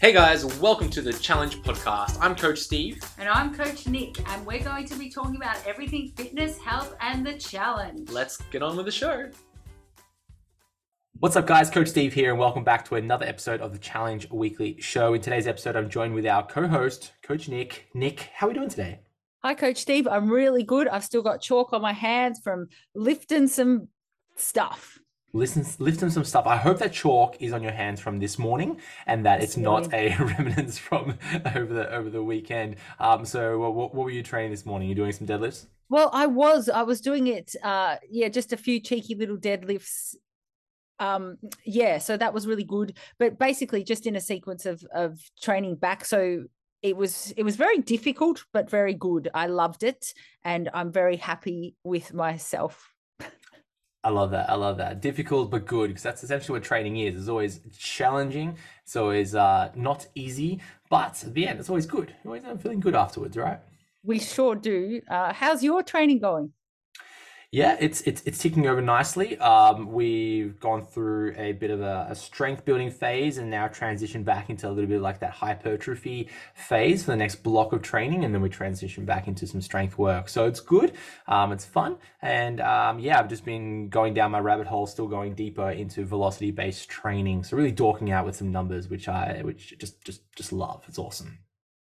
Hey guys, welcome to the Challenge Podcast. I'm Coach Steve. And I'm Coach Nick, and we're going to be talking about everything fitness, health, and the challenge. Let's get on with the show. What's up, guys? Coach Steve here, and welcome back to another episode of the Challenge Weekly Show. In today's episode, I'm joined with our co host, Coach Nick. Nick, how are we doing today? Hi, Coach Steve. I'm really good. I've still got chalk on my hands from lifting some stuff. Listen, lifting some stuff. I hope that chalk is on your hands from this morning, and that it's not a remnants from over the over the weekend. Um, so, what, what were you training this morning? You doing some deadlifts? Well, I was. I was doing it. Uh, yeah, just a few cheeky little deadlifts. Um, yeah, so that was really good. But basically, just in a sequence of of training back. So it was it was very difficult, but very good. I loved it, and I'm very happy with myself I love that. I love that. Difficult but good because that's essentially what training is. It's always challenging. So it's always uh, not easy, but at the end, it's always good. You always end feeling good afterwards, right? We sure do. Uh, how's your training going? Yeah, it's it's it's ticking over nicely. Um, we've gone through a bit of a, a, strength building phase and now transition back into a little bit like that hypertrophy phase for the next block of training, and then we transition back into some strength work. So it's good, um, it's fun, and um, yeah, I've just been going down my rabbit hole, still going deeper into velocity based training. So really dorking out with some numbers, which I which just just just love. It's awesome.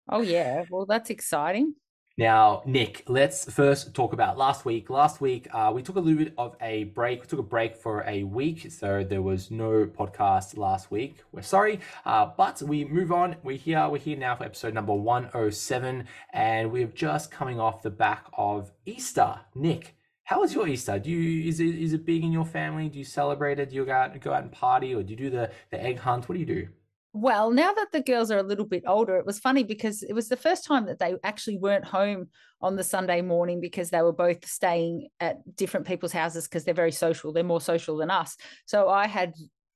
Oh yeah, well that's exciting. Now, Nick, let's first talk about last week. Last week, uh, we took a little bit of a break. We took a break for a week, so there was no podcast last week. We're sorry, uh, but we move on. We're here. We're here now for episode number 107, and we're just coming off the back of Easter. Nick, how was your Easter? Do you is it is it big in your family? Do you celebrate it? Do you go out go out and party, or do you do the the egg hunt? What do you do? Well, now that the girls are a little bit older, it was funny because it was the first time that they actually weren't home on the Sunday morning because they were both staying at different people's houses because they're very social. They're more social than us. So I had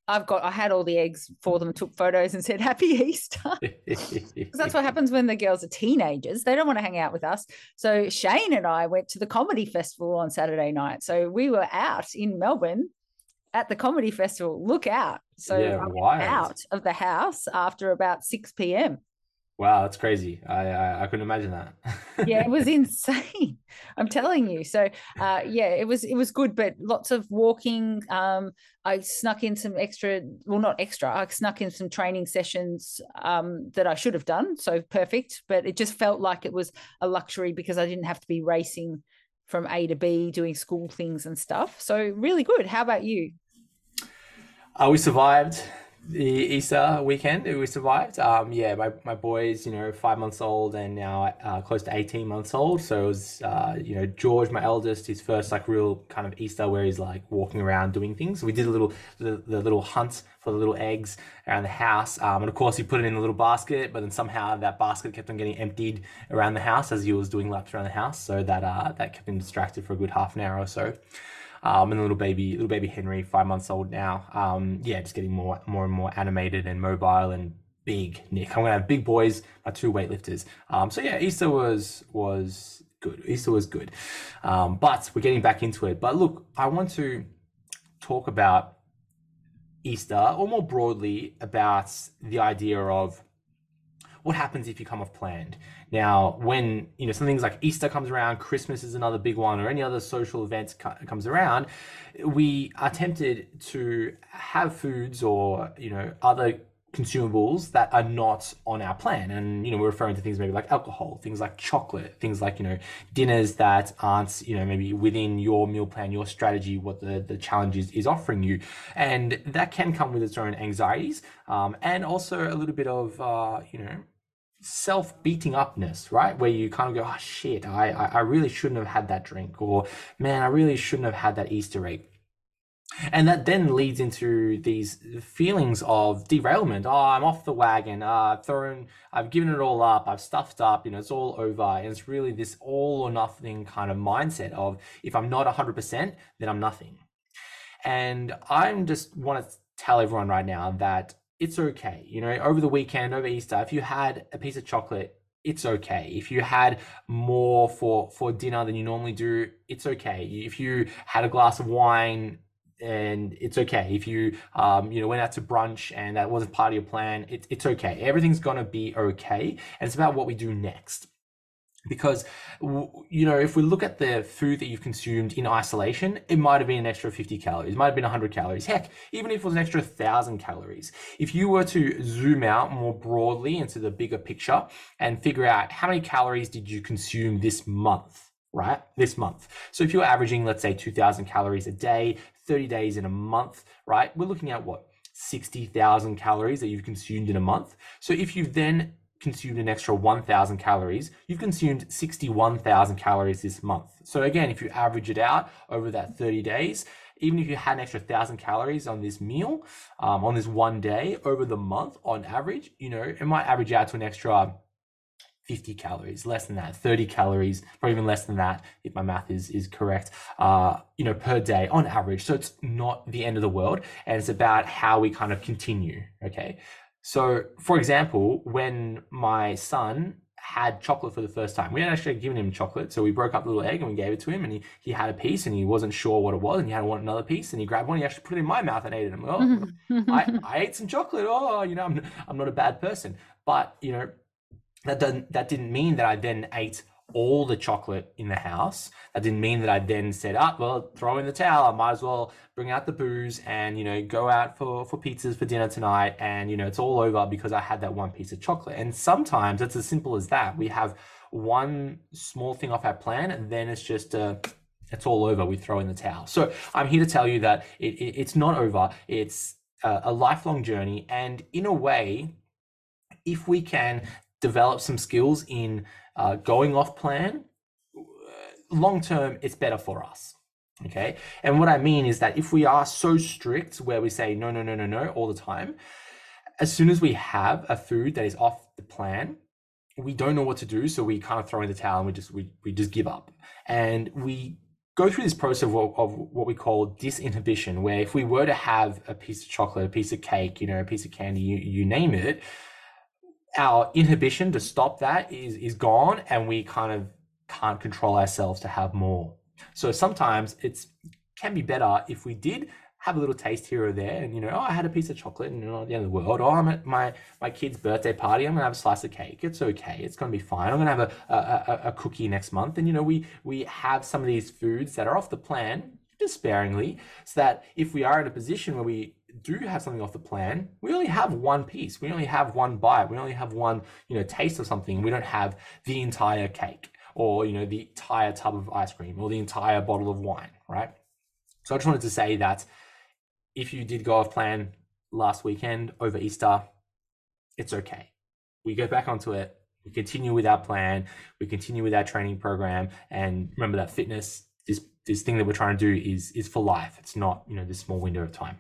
I've got I had all the eggs for them, took photos and said happy Easter. Because that's what happens when the girls are teenagers. They don't want to hang out with us. So Shane and I went to the comedy festival on Saturday night. So we were out in Melbourne at the comedy festival. Look out. So yeah, I'm out of the house after about 6 p.m. Wow, that's crazy. I, I, I couldn't imagine that. yeah, it was insane. I'm telling you. So uh, yeah, it was it was good, but lots of walking. Um, I snuck in some extra, well, not extra. I snuck in some training sessions um, that I should have done. So perfect, but it just felt like it was a luxury because I didn't have to be racing from A to B, doing school things and stuff. So really good. How about you? Uh, we survived the Easter weekend. We survived. Um, yeah, my, my boys, you know, five months old and now uh, close to 18 months old. So it was, uh, you know, George, my eldest, his first like real kind of Easter where he's like walking around doing things. So we did a little, the, the little hunt for the little eggs around the house. Um, and of course, he put it in a little basket, but then somehow that basket kept on getting emptied around the house as he was doing laps around the house. So that, uh, that kept him distracted for a good half an hour or so um, and little baby, little baby Henry, five months old now. Um, yeah, just getting more, more and more animated and mobile and big. Nick, I'm gonna have big boys, my two weightlifters. Um, so yeah, Easter was was good. Easter was good, um, but we're getting back into it. But look, I want to talk about Easter, or more broadly about the idea of what happens if you come off planned. Now, when you know some things like Easter comes around, Christmas is another big one, or any other social events comes around, we are tempted to have foods or you know other consumables that are not on our plan and you know we're referring to things maybe like alcohol things like chocolate things like you know dinners that aren't you know maybe within your meal plan your strategy what the the challenge is, is offering you and that can come with its own anxieties um, and also a little bit of uh, you know self beating upness, right? Where you kind of go, oh shit, I, I really shouldn't have had that drink, or man, I really shouldn't have had that Easter egg. And that then leads into these feelings of derailment. Oh, I'm off the wagon. Uh, I've thrown, I've given it all up. I've stuffed up. You know, it's all over. And it's really this all or nothing kind of mindset of if I'm not 100%, then I'm nothing. And I'm just want to tell everyone right now that it's okay. You know, over the weekend, over Easter, if you had a piece of chocolate, it's okay. If you had more for for dinner than you normally do, it's okay. If you had a glass of wine and it's okay if you um, you know went out to brunch and that wasn't part of your plan it, it's okay everything's to be okay and it's about what we do next because you know if we look at the food that you've consumed in isolation it might have been an extra 50 calories might have been 100 calories. Heck even if it was an extra 1000 calories if you were to zoom out more broadly into the bigger picture and figure out how many calories did you consume this month right? This month. So if you're averaging let's say 2000 calories a day 30 days in a month right? We're looking at what 60,000 calories that you've consumed in a month. So if you've then consumed an extra 1,000 calories, you've consumed 61,000 calories this month. So again, if you average it out over that 30 days, even if you had an extra 1,000 calories on this meal, um, on this one day over the month on average, you know, it might average out to an extra 50 calories, less than that, 30 calories, or even less than that, if my math is is correct, uh, you know, per day on average. So it's not the end of the world, and it's about how we kind of continue. Okay, so, for example, when my son had chocolate for the first time, we had actually given him chocolate. So we broke up the little egg and we gave it to him, and he, he had a piece and he wasn't sure what it was, and he had to want another piece, and he grabbed one. He actually put it in my mouth and ate it. I'm like, oh, I, I ate some chocolate. Oh, you know, I'm I'm not a bad person, but you know, that doesn't that didn't mean that I then ate all the chocolate in the house. That didn't mean that I then said, "Up, oh, well, throw in the towel. I might as well bring out the booze and you know go out for for pizzas for dinner tonight." And you know it's all over because I had that one piece of chocolate. And sometimes it's as simple as that. We have one small thing off our plan, and then it's just uh, it's all over. We throw in the towel. So I'm here to tell you that it, it it's not over. It's a, a lifelong journey, and in a way, if we can develop some skills in uh, going off plan, long term, it's better for us. Okay. And what I mean is that if we are so strict where we say no, no, no, no, no all the time, as soon as we have a food that is off the plan, we don't know what to do. So we kind of throw in the towel and we just, we, we just give up. And we go through this process of, of what we call disinhibition, where if we were to have a piece of chocolate, a piece of cake, you know, a piece of candy, you, you name it, our inhibition to stop that is is gone and we kind of can't control ourselves to have more. So sometimes it's can be better if we did have a little taste here or there and you know oh i had a piece of chocolate and you know, the end of the world. Oh i'm at my my kid's birthday party. I'm gonna have a slice of cake. It's okay. It's gonna be fine. I'm gonna have a, a, a cookie next month. And you know we we have some of these foods that are off the plan despairingly so that if we are in a position where we do have something off the plan, we only have one piece. We only have one bite. We only have one, you know, taste of something. We don't have the entire cake or, you know, the entire tub of ice cream or the entire bottle of wine, right? So I just wanted to say that if you did go off plan last weekend over Easter, it's okay. We go back onto it. We continue with our plan. We continue with our training program. And remember that fitness, this this thing that we're trying to do is is for life. It's not, you know, this small window of time.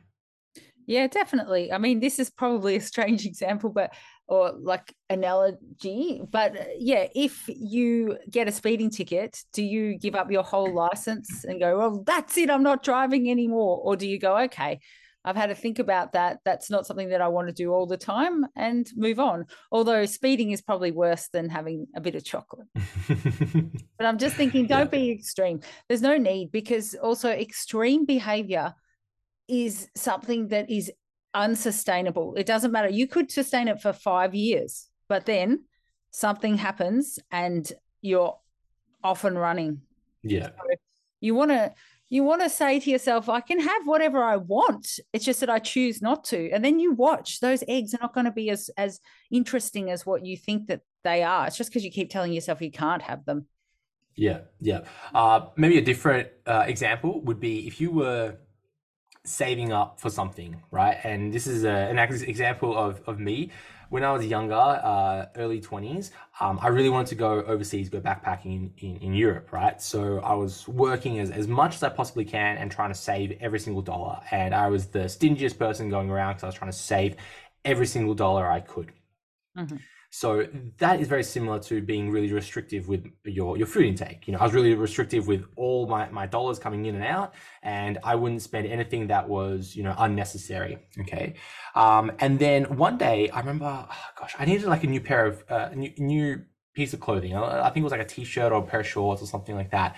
Yeah, definitely. I mean, this is probably a strange example, but or like analogy, but uh, yeah, if you get a speeding ticket, do you give up your whole license and go, "Well, that's it, I'm not driving anymore," or do you go, "Okay, I've had to think about that. That's not something that I want to do all the time and move on. Although speeding is probably worse than having a bit of chocolate. but I'm just thinking, don't yeah. be extreme. There's no need because also extreme behavior is something that is unsustainable. It doesn't matter. You could sustain it for five years, but then something happens and you're off and running. Yeah. So you want to you want to say to yourself, I can have whatever I want. It's just that I choose not to. And then you watch those eggs are not going to be as as interesting as what you think that they are. It's just because you keep telling yourself you can't have them. Yeah, yeah. Uh, maybe a different uh, example would be if you were saving up for something, right? And this is a, an example of, of me. When I was younger, uh, early 20s, um, I really wanted to go overseas, go backpacking in, in, in, Europe, right? So I was working as, as much as I possibly can and trying to save every single dollar. And I was the stingiest person going around because I was trying to save every single dollar I could. Mm-hmm. So that is very similar to being really restrictive with your, your food intake. You know, I was really restrictive with all my, my dollars coming in and out, and I wouldn't spend anything that was, you know, unnecessary. Okay. Um, and then one day I remember, oh, gosh, I needed like a new pair of, uh, new, new piece of clothing. I think it was like a t-shirt or a pair of shorts or something like that.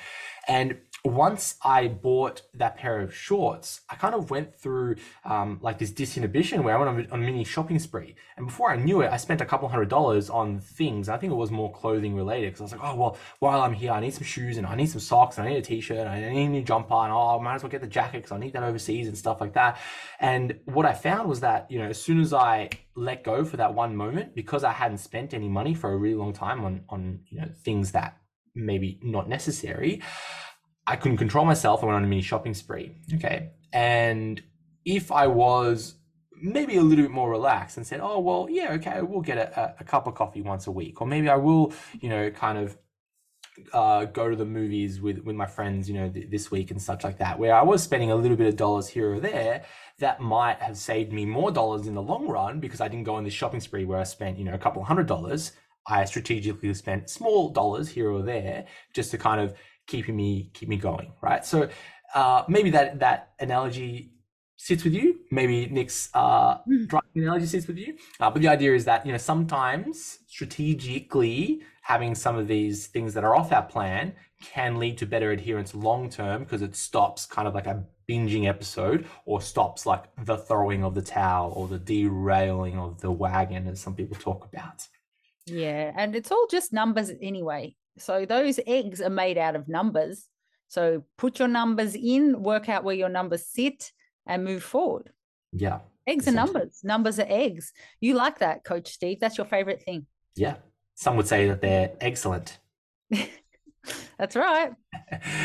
And once I bought that pair of shorts, I kind of went through um, like this disinhibition where I went on, a- on a mini shopping spree. And before I knew it, I spent a couple hundred dollars on things. I think it was more clothing related because I was like, oh, well, while I'm here, I need some shoes and I need some socks and I need a t shirt and I need a new jumper and oh, I might as well get the jacket because I need that overseas and stuff like that. And what I found was that, you know, as soon as I let go for that one moment, because I hadn't spent any money for a really long time on, on you know, things that maybe not necessary, I couldn't control myself. I went on a mini shopping spree. Okay. And if I was maybe a little bit more relaxed and said, oh, well, yeah, okay, we'll get a, a cup of coffee once a week. Or maybe I will, you know, kind of uh, go to the movies with, with my friends, you know, th- this week and such like that, where I was spending a little bit of dollars here or there, that might have saved me more dollars in the long run because I didn't go on this shopping spree where I spent, you know, a couple hundred dollars. I strategically spent small dollars here or there just to kind of keeping me keep me going, right? So uh, maybe that that analogy sits with you. Maybe Nick's uh, driving analogy sits with you. Uh, but the idea is that you know sometimes strategically having some of these things that are off our plan can lead to better adherence long term because it stops kind of like a binging episode or stops like the throwing of the towel or the derailing of the wagon as some people talk about. Yeah, and it's all just numbers anyway. So those eggs are made out of numbers. So put your numbers in, work out where your numbers sit, and move forward. Yeah. Eggs are numbers. Numbers are eggs. You like that, Coach Steve? That's your favorite thing. Yeah. Some would say that they're excellent. That's right.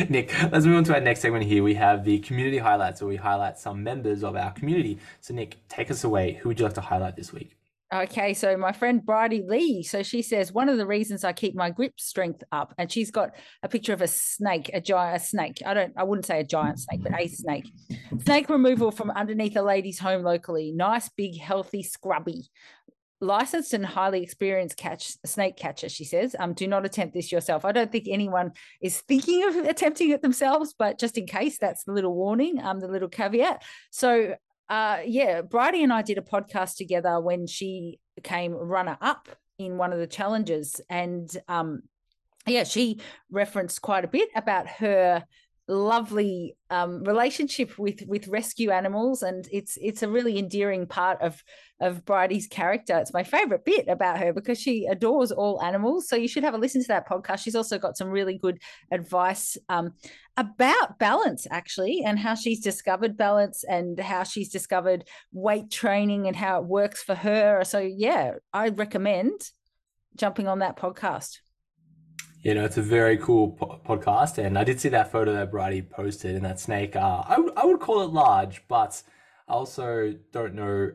Nick, let's move on to our next segment here. We have the community highlights, where we highlight some members of our community. So, Nick, take us away. Who would you like to highlight this week? Okay, so my friend Bridie Lee. So she says one of the reasons I keep my grip strength up, and she's got a picture of a snake, a giant snake. I don't, I wouldn't say a giant snake, but a snake. Snake removal from underneath a lady's home locally. Nice, big, healthy, scrubby. Licensed and highly experienced catch snake catcher, she says. Um, do not attempt this yourself. I don't think anyone is thinking of attempting it themselves, but just in case, that's the little warning, um, the little caveat. So uh, yeah, Bridie and I did a podcast together when she came runner up in one of the challenges. And um, yeah, she referenced quite a bit about her lovely um, relationship with with rescue animals and it's it's a really endearing part of of Bridie's character. It's my favorite bit about her because she adores all animals. So you should have a listen to that podcast. She's also got some really good advice um, about balance actually and how she's discovered balance and how she's discovered weight training and how it works for her. So yeah I recommend jumping on that podcast. You know, it's a very cool po- podcast, and I did see that photo that Bridie posted, and that snake. Uh, I I would call it large, but I also don't know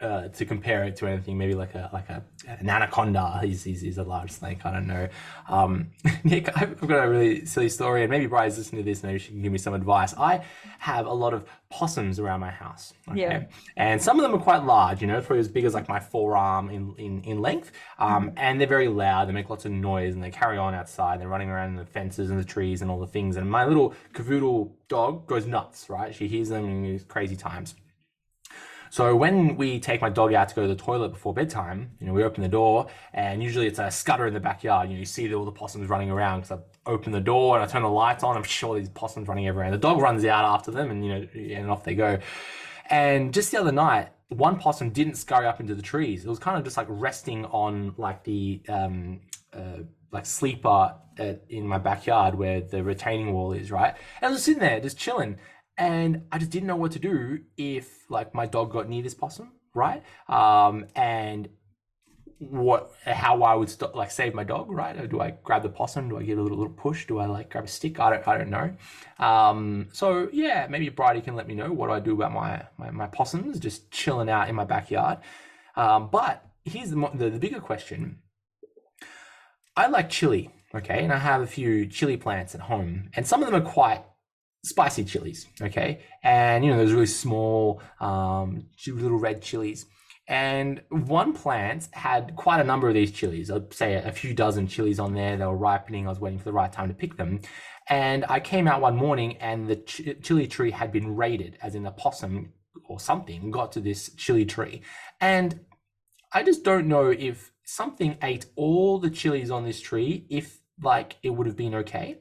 uh, to compare it to anything. Maybe like a like a an anaconda. He's he's, he's a large snake. I don't know. Um, Nick, I've got a really silly story, and maybe Bridie's listening to this. Maybe she can give me some advice. I have a lot of possums around my house. Okay? Yeah. And some of them are quite large. You know, probably as big as like my forearm in in, in length. Um, and they're very loud. They make lots of noise, and they carry on outside. They're running around in the fences and the trees and all the things. And my little cavoodle dog goes nuts. Right? She hears them in these crazy times. So when we take my dog out to go to the toilet before bedtime, you know, we open the door and usually it's a scutter in the backyard. You know, you see all the possums running around because I open the door and I turn the lights on. I'm sure these possums running everywhere. And the dog runs out after them and, you know, and off they go. And just the other night, one possum didn't scurry up into the trees. It was kind of just like resting on like the, um, uh, like sleeper at, in my backyard where the retaining wall is, right? And I was sitting there just chilling and I just didn't know what to do if like my dog got near this possum, right? Um, and what how I would like save my dog, right? Or do I grab the possum? Do I give a little, little push? Do I like grab a stick? I don't I don't know. Um, so yeah, maybe Bridie can let me know what do I do about my my, my possums just chilling out in my backyard. Um, but here's the, the the bigger question. I like chili, okay, and I have a few chili plants at home, and some of them are quite spicy chilies, okay? And you know, those really small, um, little red chilies. And one plant had quite a number of these chilies. I'd say a few dozen chilies on there. They were ripening. I was waiting for the right time to pick them. And I came out one morning and the ch- chili tree had been raided, as in a possum or something got to this chili tree. And I just don't know if something ate all the chilies on this tree, if like it would have been okay.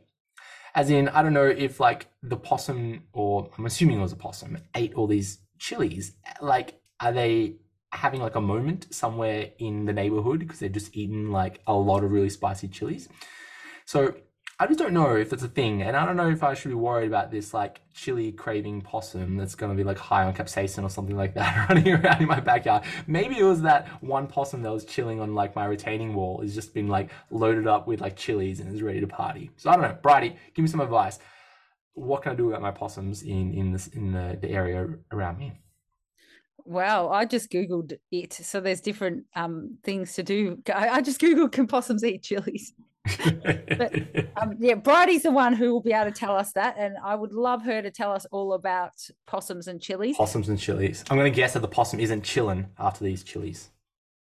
As in, I don't know if like the possum, or I'm assuming it was a possum, ate all these chilies. Like, are they having like a moment somewhere in the neighborhood because they've just eaten like a lot of really spicy chilies? So I just don't know if that's a thing, and I don't know if I should be worried about this like chili craving possum that's gonna be like high on capsaicin or something like that running around in my backyard. Maybe it was that one possum that was chilling on like my retaining wall has just been like loaded up with like chilies and is ready to party. So I don't know, Bridie, give me some advice. What can I do about my possums in in this in the, the area around me? Wow, I just googled it. So there's different um things to do. I, I just googled can possums eat chilies? But um, yeah, Bridie's the one who will be able to tell us that, and I would love her to tell us all about possums and chilies. Possums and chilies. I'm going to guess that the possum isn't chilling after these chilies.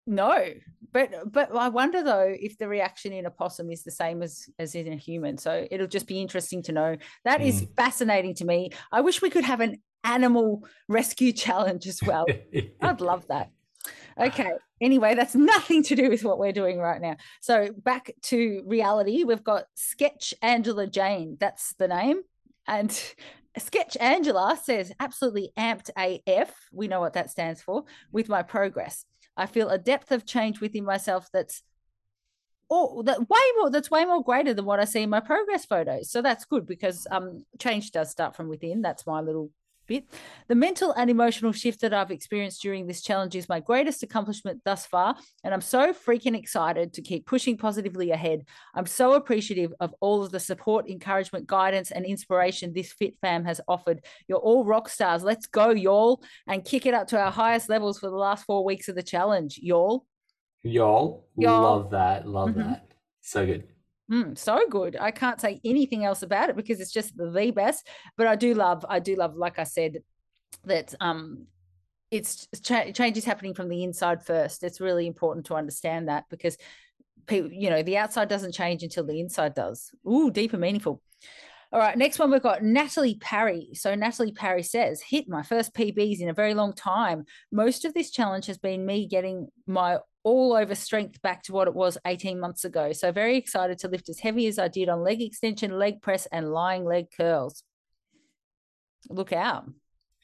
No, but but I wonder though if the reaction in a possum is the same as as in a human. So it'll just be interesting to know. That mm. is fascinating to me. I wish we could have an animal rescue challenge as well. I'd love that. Okay. Anyway, that's nothing to do with what we're doing right now. So back to reality. We've got Sketch Angela Jane. That's the name. And Sketch Angela says, absolutely amped AF. We know what that stands for with my progress. I feel a depth of change within myself that's oh that way more that's way more greater than what I see in my progress photos. So that's good because um change does start from within. That's my little bit. The mental and emotional shift that I've experienced during this challenge is my greatest accomplishment thus far. And I'm so freaking excited to keep pushing positively ahead. I'm so appreciative of all of the support, encouragement, guidance, and inspiration this Fit Fam has offered. You're all rock stars. Let's go, y'all, and kick it up to our highest levels for the last four weeks of the challenge, y'all. Y'all, y'all. love that. Love mm-hmm. that. So good. Mm, so good. I can't say anything else about it because it's just the best. But I do love, I do love, like I said, that um, it's cha- change is happening from the inside first. It's really important to understand that because people, you know, the outside doesn't change until the inside does. Ooh, deep and meaningful. All right, next one we've got Natalie Parry. So Natalie Parry says, hit my first PBs in a very long time. Most of this challenge has been me getting my all over strength back to what it was 18 months ago. So very excited to lift as heavy as I did on leg extension, leg press, and lying leg curls. Look out.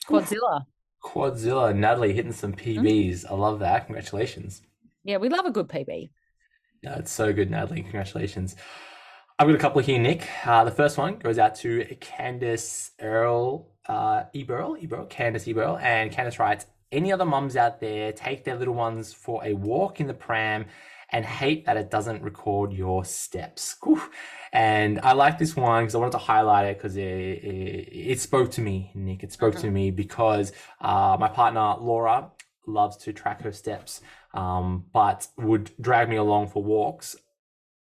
Quadzilla. Quadzilla, Natalie hitting some PBs. Mm-hmm. I love that. Congratulations. Yeah, we love a good PB. Yeah, it's so good, Natalie. Congratulations. I've got a couple here, Nick. Uh, the first one goes out to Candice Earl, uh, Eberl, Eberl, Candice Eberl, and Candice writes, any other mums out there take their little ones for a walk in the pram and hate that it doesn't record your steps. And I like this one because I wanted to highlight it because it, it, it, spoke to me, Nick. It spoke to me because uh, my partner, Laura, loves to track her steps, um, but would drag me along for walks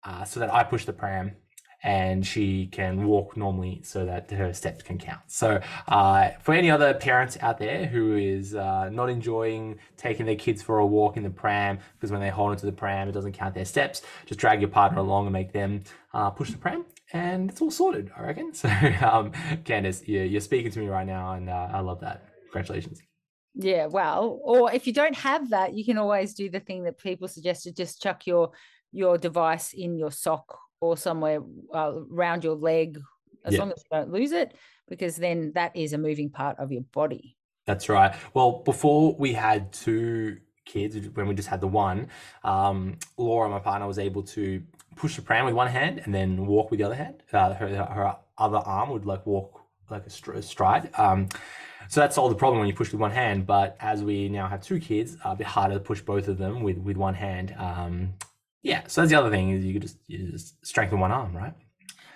uh, so that I push the pram and she can walk normally so that her steps can count. So, uh, for any other parents out there who is uh, not enjoying taking their kids for a walk in the pram because when they hold onto the pram, it doesn't count their steps, just drag your partner along and make them uh, push the pram. And it's all sorted, I reckon. So, um, Candice, you're, you're speaking to me right now, and uh, I love that. Congratulations. Yeah, well, or if you don't have that, you can always do the thing that people suggested: just chuck your your device in your sock or somewhere uh, around your leg, as yeah. long as you don't lose it, because then that is a moving part of your body. That's right. Well, before we had two kids, when we just had the one, um, Laura, my partner, was able to push the pram with one hand and then walk with the other hand. Uh, her, her other arm would like walk like a stride. Um, so that solved the problem when you push with one hand. But as we now have two kids, uh, a bit harder to push both of them with with one hand. Um, yeah, so that's the other thing is you could just you just strengthen one arm, right?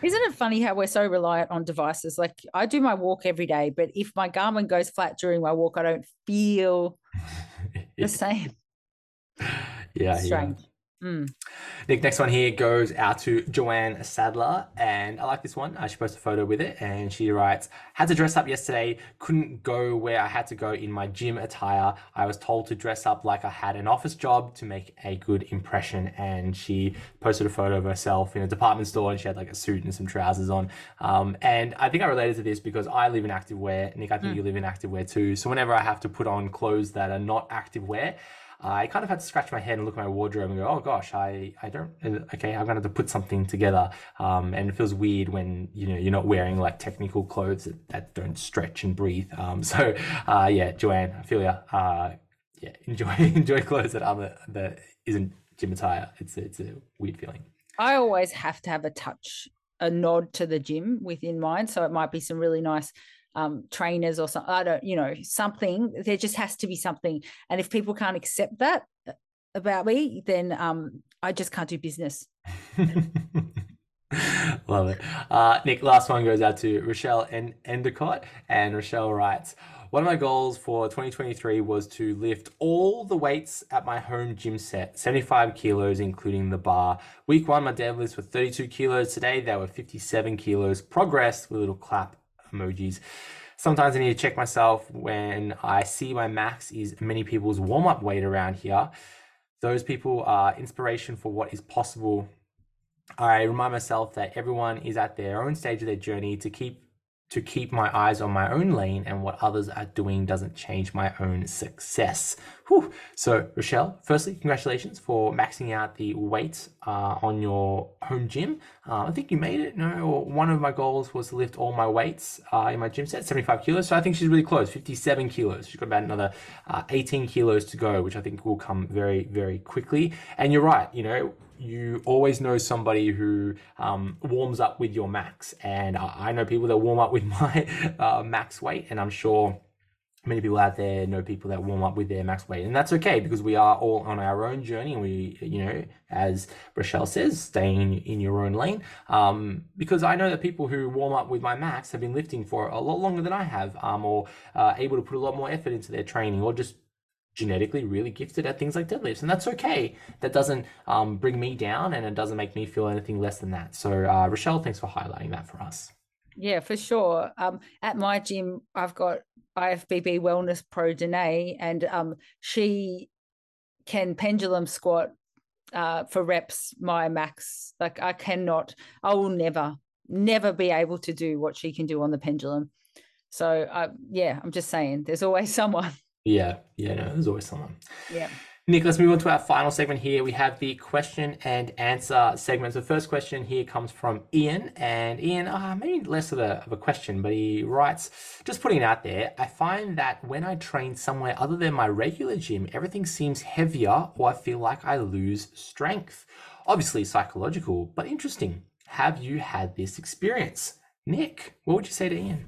Isn't it funny how we're so reliant on devices? Like I do my walk every day, but if my Garmin goes flat during my walk, I don't feel the same. Yeah, strange. Mm. Nick, next one here goes out to Joanne Sadler, and I like this one. Uh, she posted a photo with it, and she writes, "Had to dress up yesterday. Couldn't go where I had to go in my gym attire. I was told to dress up like I had an office job to make a good impression." And she posted a photo of herself in a department store, and she had like a suit and some trousers on. Um, and I think I related to this because I live in active wear. Nick, I think mm. you live in active wear too. So whenever I have to put on clothes that are not active wear. I kind of had to scratch my head and look at my wardrobe and go, oh gosh, I, I don't, okay, I'm going to have to put something together. Um, and it feels weird when, you know, you're not wearing like technical clothes that, that don't stretch and breathe. Um, so, uh, yeah, Joanne, I feel ya. Uh, yeah, enjoy, enjoy clothes that other, that isn't gym attire. It's, it's a weird feeling. I always have to have a touch, a nod to the gym within mine. So it might be some really nice um, trainers or something. I don't, you know, something. There just has to be something. And if people can't accept that uh, about me, then um, I just can't do business. Love it. Uh, Nick, last one goes out to Rochelle and Endicott. And Rochelle writes, one of my goals for 2023 was to lift all the weights at my home gym set, 75 kilos, including the bar. Week one, my deadlifts were 32 kilos. Today, they were 57 kilos. Progress with a little clap emojis. Sometimes I need to check myself when I see my max is many people's warm up weight around here. Those people are inspiration for what is possible. I remind myself that everyone is at their own stage of their journey to keep to keep my eyes on my own lane and what others are doing doesn't change my own success. Whew. So, Rochelle, firstly, congratulations for maxing out the weight uh, on your home gym. Uh, I think you made it. No, one of my goals was to lift all my weights uh, in my gym set, 75 kilos. So I think she's really close, 57 kilos. She's got about another uh, 18 kilos to go, which I think will come very, very quickly. And you're right, you know, you always know somebody who um, warms up with your max. And I know people that warm up with my uh, max weight, and I'm sure many people out there know people that warm up with their max weight. And that's okay because we are all on our own journey. And we you know as rochelle says staying in your own lane. Um, because i know that people who warm up with my max have been lifting for a lot longer than i have um, or uh, able to put a lot more effort into their training or just genetically really gifted at things like deadlifts. And that's okay. That doesn't um, bring me down and it doesn't make me feel anything less than that. So uh, rochelle thanks for highlighting that for us. Yeah for sure. Um, at my gym i've got ifbb wellness pro danae and um, she can pendulum squat uh, for reps my max. Like i cannot i will never never be able to do what she can do on the pendulum. So uh, yeah i'm just saying there's always someone yeah, yeah, no, there's always someone. Yeah. Nick, let's move on to our final segment here. We have the question and answer segment. So the first question here comes from Ian, and Ian, uh, maybe less of a, of a question, but he writes, just putting it out there, I find that when I train somewhere other than my regular gym, everything seems heavier or I feel like I lose strength. Obviously psychological, but interesting. Have you had this experience? Nick, what would you say to Ian?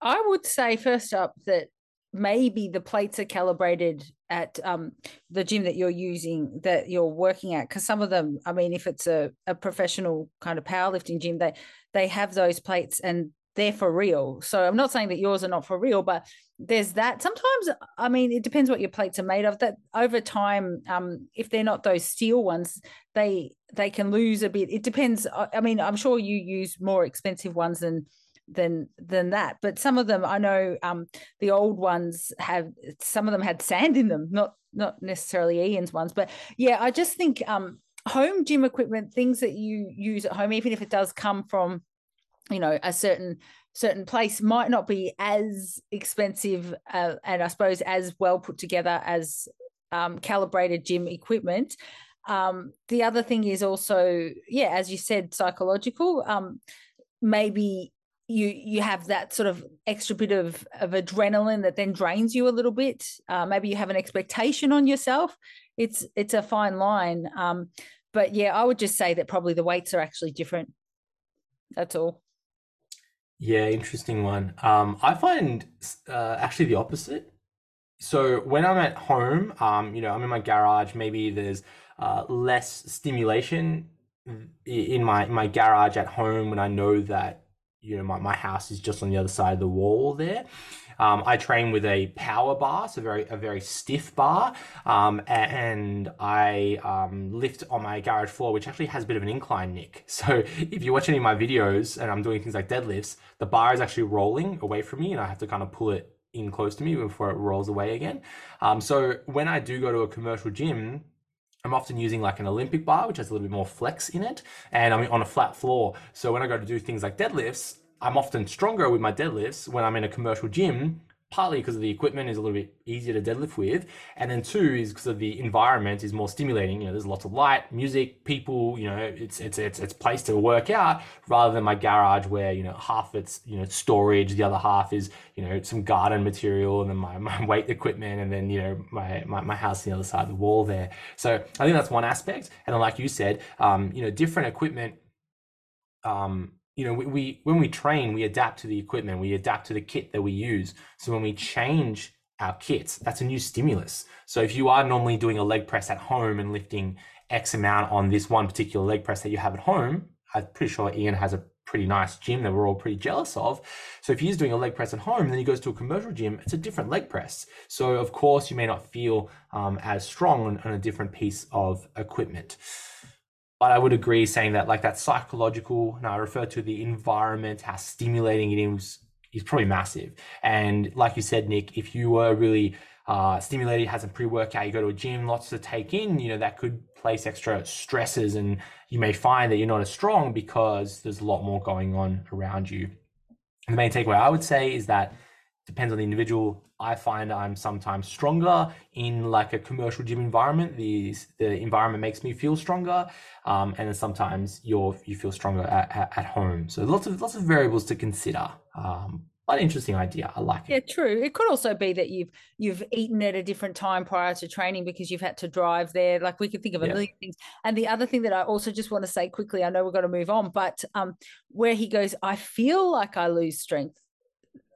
I would say first up that maybe the plates are calibrated at um, the gym that you're using that you're working at because some of them i mean if it's a, a professional kind of powerlifting gym they they have those plates and they're for real. So i'm not saying that yours are not for real but there's that. Sometimes i mean it depends what your plates are made of that over time um, if they're not those steel ones they they can lose a bit. It depends. I mean i'm sure you use more expensive ones than than than that. But some of them i know um the old ones have some of them had sand in them not not necessarily ian's ones. But yeah i just think um home gym equipment things that you use at home even if it does come from you know a certain certain place might not be as expensive uh, and i suppose as well put together as um, calibrated gym equipment. Um, the other thing is also yeah as you said psychological. Um, maybe you you have that sort of extra bit of of adrenaline that then drains you a little bit. Uh, maybe you have an expectation on yourself. It's it's a fine line. Um, but yeah i would just say that probably the weights are actually different. That's all. Yeah interesting one. Um, i find uh, actually the opposite. So when i'm at home um, you know i'm in my garage maybe there's uh, less stimulation in my in my garage at home when i know that you know, my, my house is just on the other side of the wall there. Um, I train with a power bar, so very a very stiff bar, um, and I um, lift on my garage floor, which actually has a bit of an incline, Nick. So if you watch any of my videos and I'm doing things like deadlifts, the bar is actually rolling away from me, and I have to kind of pull it in close to me before it rolls away again. Um, so when I do go to a commercial gym, I'm often using like an Olympic bar, which has a little bit more flex in it, and I'm on a flat floor. So when I go to do things like deadlifts, I'm often stronger with my deadlifts when I'm in a commercial gym partly because of the equipment is a little bit easier to deadlift with, and then two is because of the environment is more stimulating. You know, there's lots of light, music, people. You know, it's it's it's it's place to work out rather than my garage where you know half it's you know storage, the other half is you know some garden material, and then my, my weight equipment, and then you know my, my my house on the other side of the wall there. So I think that's one aspect, and then like you said, um, you know, different equipment. Um, you know, we, we when we train, we adapt to the equipment, we adapt to the kit that we use. So when we change our kits, that's a new stimulus. So if you are normally doing a leg press at home and lifting X amount on this one particular leg press that you have at home, I'm pretty sure Ian has a pretty nice gym that we're all pretty jealous of. So if he's doing a leg press at home, and then he goes to a commercial gym, it's a different leg press. So of course you may not feel um, as strong on, on a different piece of equipment but I would agree saying that like that psychological, and I refer to the environment, how stimulating it is, is probably massive. And like you said, Nick, if you were really uh, stimulated, has a pre-workout, you go to a gym, lots to take in, you know, that could place extra stresses and you may find that you're not as strong because there's a lot more going on around you. And the main takeaway I would say is that depends on the individual. I find I'm sometimes stronger in like a commercial gym environment. The the environment makes me feel stronger, um, and then sometimes you're you feel stronger at, at, at, home. So lots of lots of variables to consider. Um, but interesting idea. I like it. Yeah, true. It could also be that you've you've eaten at a different time prior to training because you've had to drive there. Like we could think of a yeah. million things. And the other thing that I also just want to say quickly, I know we're going to move on, but um, where he goes, I feel like I lose strength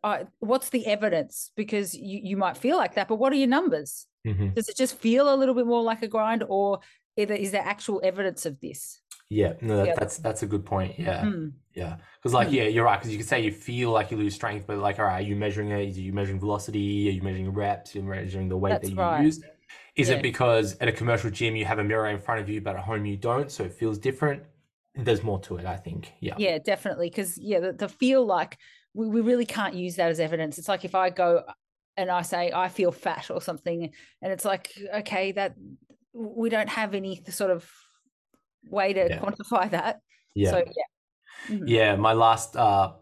uh, what's the evidence? Because you, you might feel like that, but what are your numbers? Mm-hmm. Does it just feel a little bit more like a grind, or either is there actual evidence of this? Yeah, no, that, yeah. that's that's a good point. Yeah, mm. yeah, because like mm. yeah, you're right. Because you could say you feel like you lose strength, but like, all right, are you measuring it? Are you measuring velocity? Are you measuring reps? Are you measuring the weight that's that you right. use? Is yeah. it because at a commercial gym you have a mirror in front of you, but at home you don't, so it feels different? There's more to it, I think. Yeah. Yeah, definitely. Because yeah, the, the feel like we, we really can't use that as evidence. It's like if I go and I say I feel fat or something, and it's like, okay, that we don't have any sort of way to yeah. quantify that. Yeah. So yeah. Mm-hmm. Yeah. My last uh,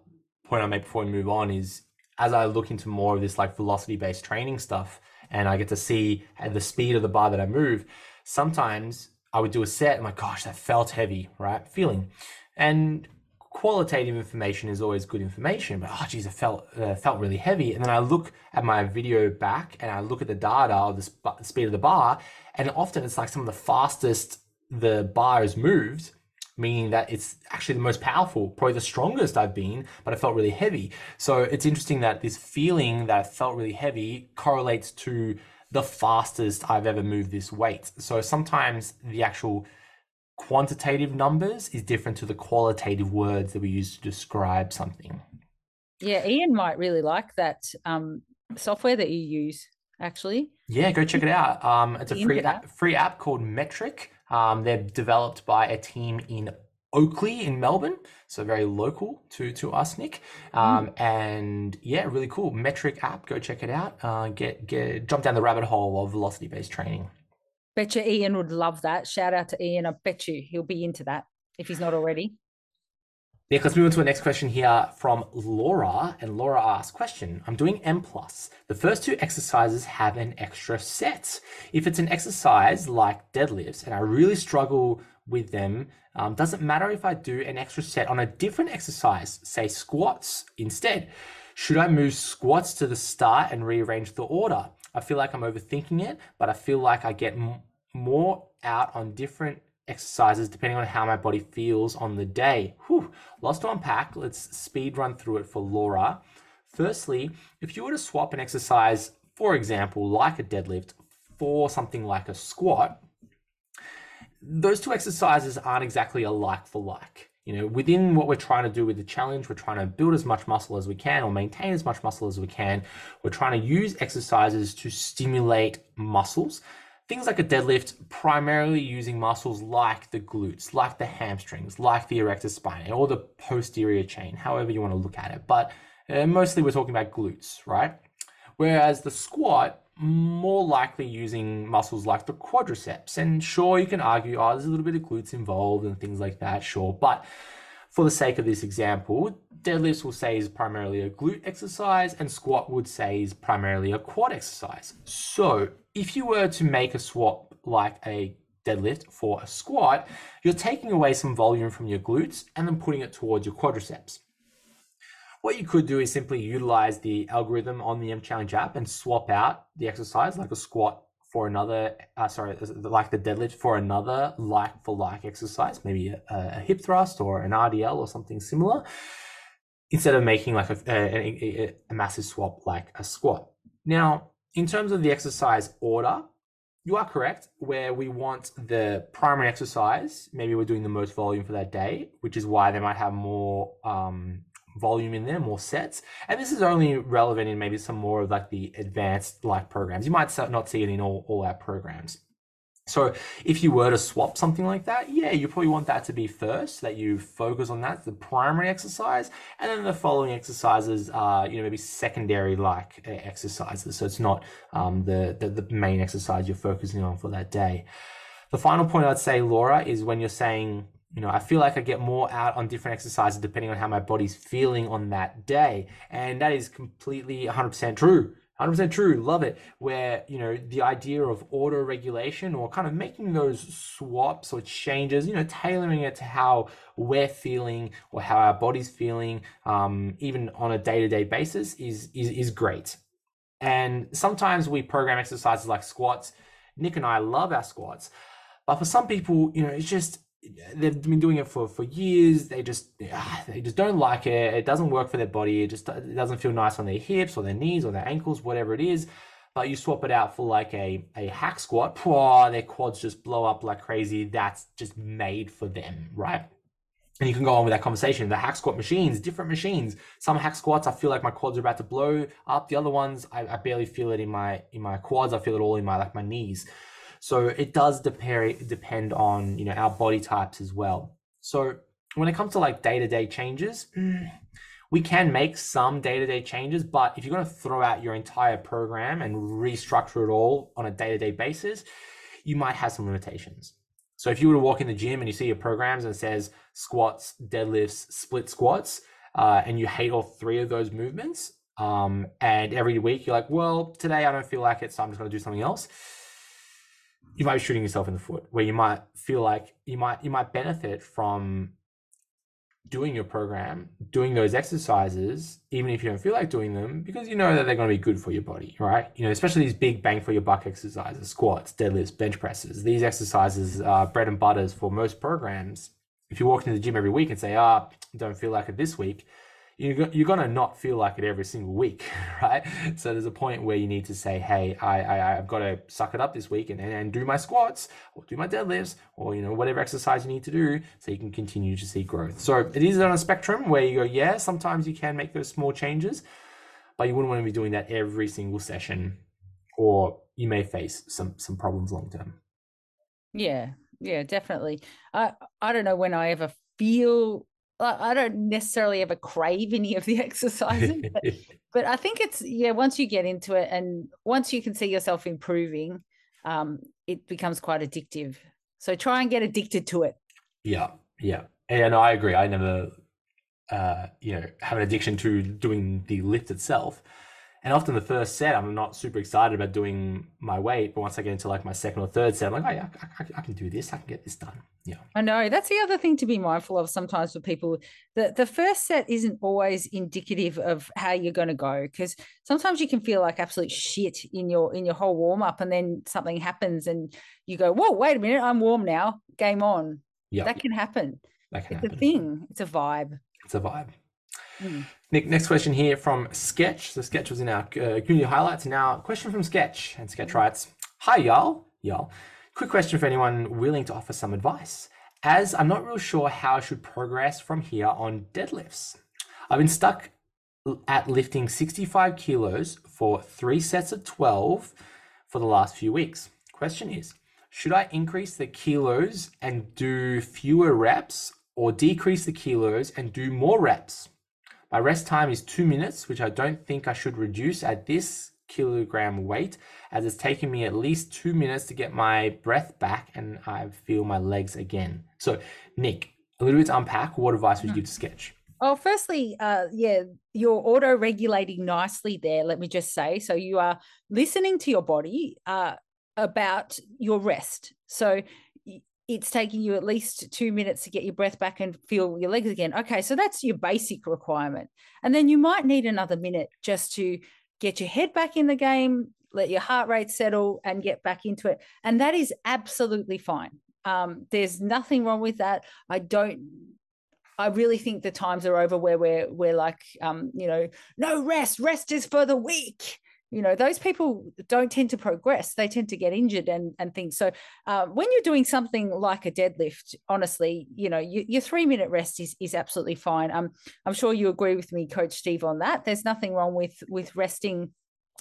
point I make before we move on is as I look into more of this like velocity based training stuff and I get to see the speed of the bar that I move, sometimes I would do a set and my gosh, that felt heavy, right? Feeling. And qualitative information is always good information, but oh geez, it felt uh, felt really heavy. And then I look at my video back and I look at the data of the sp- speed of the bar, and often it's like some of the fastest the bar has moved, meaning that it's actually the most powerful, probably the strongest I've been, but it felt really heavy. So it's interesting that this feeling that I felt really heavy correlates to the fastest I've ever moved this weight. So sometimes the actual quantitative numbers is different to the qualitative words that we use to describe something. Yeah, Ian might really like that um, software that you use. Actually, yeah, go check it out. Um, it's a free app, free app called Metric. Um, they're developed by a team in Oakleigh in Melbourne, so very local to to us, Nick. Um, mm. And yeah, really cool Metric app. Go check it out. Uh, get get jump down the rabbit hole of velocity based training. Bet you Ian would love that. Shout out to Ian. I bet you he'll be into that if he's not already. Yeah, let's move on to the next question here from Laura. And Laura asks, question, I'm doing M plus. The first two exercises have an extra set. If it's an exercise like deadlifts and I really struggle with them, um, doesn't matter if I do an extra set on a different exercise, say squats instead. Should I move squats to the start and rearrange the order? I feel like I'm overthinking it, but I feel like I get m- more out on different exercises depending on how my body feels on the day. Whew, lots to unpack. Let's speed run through it for Laura. Firstly, if you were to swap an exercise, for example, like a deadlift, for something like a squat, those two exercises aren't exactly a like for like you know, within what we're trying to do with the challenge, we're trying to build as much muscle as we can or maintain as much muscle as we can. We're trying to use exercises to stimulate muscles. Things like a deadlift, primarily using muscles like the glutes, like the hamstrings, like the erector spinae, or the posterior chain, however you want to look at it. But uh, mostly we're talking about glutes, right? Whereas the squat, more likely using muscles like the quadriceps. And sure, you can argue, oh, there's a little bit of glutes involved and things like that, sure. But for the sake of this example, deadlifts will say is primarily a glute exercise and squat would say is primarily a quad exercise. So if you were to make a swap like a deadlift for a squat, you're taking away some volume from your glutes and then putting it towards your quadriceps. What you could do is simply utilize the algorithm on the M Challenge app and swap out the exercise like a squat for another, uh, sorry, like the deadlift for another like for like exercise, maybe a, a, hip thrust or an RDL or something similar, instead of making like a, a, a massive swap like a squat. Now, in terms of the exercise order, you are correct where we want the primary exercise maybe we're doing the most volume for that day which is why they might have more um, volume in there more sets and this is only relevant in maybe some more of like the advanced like programs you might not see it in all, all our programs so if you were to swap something like that, yeah, you probably want that to be first, that you focus on that, the primary exercise, and then the following exercises are, you know, maybe secondary like exercises. So it's not um, the, the, the main exercise you're focusing on for that day. The final point I'd say, Laura, is when you're saying, you know, I feel like I get more out on different exercises depending on how my body's feeling on that day. And that is completely 100% true. 100% true. Love it. Where you know the idea of auto regulation or kind of making those swaps or changes you know tailoring it to how we're feeling or how our body's feeling um, even on a day-to-day basis is, is is great. And sometimes we program exercises like squats. Nick and i love our squats. But for some people you know it's just they've been doing it for for years. They just ah, they just don't like it. It doesn't work for their body. It just it doesn't feel nice on their hips or their knees or their ankles whatever it is. But you swap it out for like a a hack squat Pwah, their quads just blow up like crazy. That's just made for them right? And you can go on with that conversation. The hack squat machines different machines. Some hack squats i feel like my quads are about to blow up. The other ones i, I barely feel it in my in my quads. I feel it all in my like my knees so it does depend depend on you know our body types as well. So when it comes to like day to day changes, we can make some day to day changes, but if you're going to throw out your entire program and restructure it all on a day to day basis, you might have some limitations. So if you were to walk in the gym and you see your programs and it says squats, deadlifts, split squats, uh, and you hate all three of those movements, um, and every week you're like, well, today I don't feel like it, so I'm just going to do something else you might be shooting yourself in the foot where you might feel like you might you might benefit from doing your program doing those exercises even if you don't feel like doing them because you know that they're going to be good for your body right? You know especially these big bang for your buck exercises squats deadlifts bench presses these exercises are bread and butters for most programs. If you walk into the gym every week and say ah don't feel like it this week you're, you're going to not feel like it every single week, right? So there's a point where you need to say, hey, I, I, I've got to suck it up this week and, and do my squats or do my deadlifts or, you know, whatever exercise you need to do so you can continue to see growth. So it is on a spectrum where you go, yeah, sometimes you can make those small changes, but you wouldn't want to be doing that every single session or you may face some, some problems long term. Yeah, yeah, definitely. I I don't know when I ever feel I don't necessarily ever crave any of the exercises, but, but, I think it's yeah. Once you get into it, and once you can see yourself improving, um, it becomes quite addictive. So try and get addicted to it. Yeah, yeah, and I agree. I never, uh, you know, have an addiction to doing the lift itself. And often the first set, I'm not super excited about doing my weight, but once I get into like my second or third set, I'm like, oh yeah, I, I, I can do this. I can get this done. Yeah. I know that's the other thing to be mindful of sometimes for people. The the first set isn't always indicative of how you're going to go because sometimes you can feel like absolute shit in your in your whole warm up, and then something happens and you go, whoa, wait a minute, I'm warm now. Game on. Yeah. That can happen. That can it's happen. a thing. It's a vibe. It's a vibe. Mm. Nick, next question here from Sketch. The Sketch was in our uh, community highlights. Now, question from Sketch. And Sketch writes Hi, y'all. Y'all. Quick question for anyone willing to offer some advice. As I'm not real sure how I should progress from here on deadlifts. I've been stuck at lifting 65 kilos for three sets of 12 for the last few weeks. Question is Should I increase the kilos and do fewer reps or decrease the kilos and do more reps? My rest time is two minutes, which I don't think I should reduce at this kilogram weight, as it's taken me at least two minutes to get my breath back and I feel my legs again. So, Nick, a little bit to unpack, what advice would you give to Sketch? Oh, firstly, uh, yeah, you're auto regulating nicely there, let me just say. So you are listening to your body uh, about your rest. So it's taking you at least two minutes to get your breath back and feel your legs again. Okay, so that's your basic requirement. And then you might need another minute just to get your head back in the game, let your heart rate settle, and get back into it. And that is absolutely fine. Um, there's nothing wrong with that. I don't I really think the times are over where we're we're like, um, you know, no rest. Rest is for the weak. You know, those people don't tend to progress. They tend to get injured and and things. So uh, when you're doing something like a deadlift, honestly, you know, you, your three minute rest is is absolutely fine. Um, I'm sure you agree with me, Coach Steve, on that. There's nothing wrong with with resting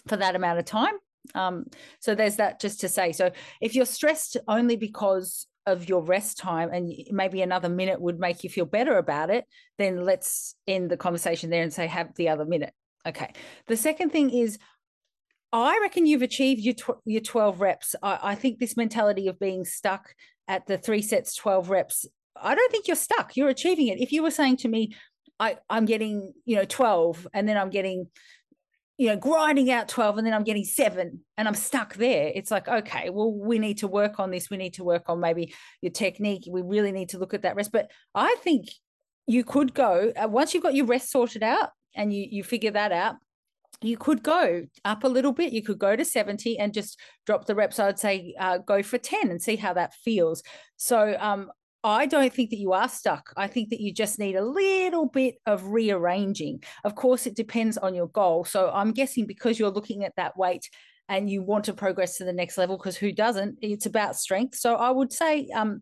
for that amount of time. Um, so there's that just to say. So if you're stressed only because of your rest time and maybe another minute would make you feel better about it, then let's end the conversation there and say, have the other minute. Okay. The second thing is, I reckon you've achieved your, tw- your 12 reps. I, I think this mentality of being stuck at the three sets, 12 reps, I don't think you're stuck. You're achieving it. If you were saying to me, I, I'm getting, you know, 12 and then I'm getting you know, grinding out 12 and then I'm getting seven and I'm stuck there. It's like, okay, well, we need to work on this. We need to work on maybe your technique. We really need to look at that rest. But I think you could go uh, once you've got your rest sorted out and you you figure that out. You could go up a little bit. You could go to 70 and just drop the reps. I'd say uh, go for 10 and see how that feels. So um, I don't think that you are stuck. I think that you just need a little bit of rearranging. Of course, it depends on your goal. So I'm guessing because you're looking at that weight and you want to progress to the next level, because who doesn't? It's about strength. So I would say um,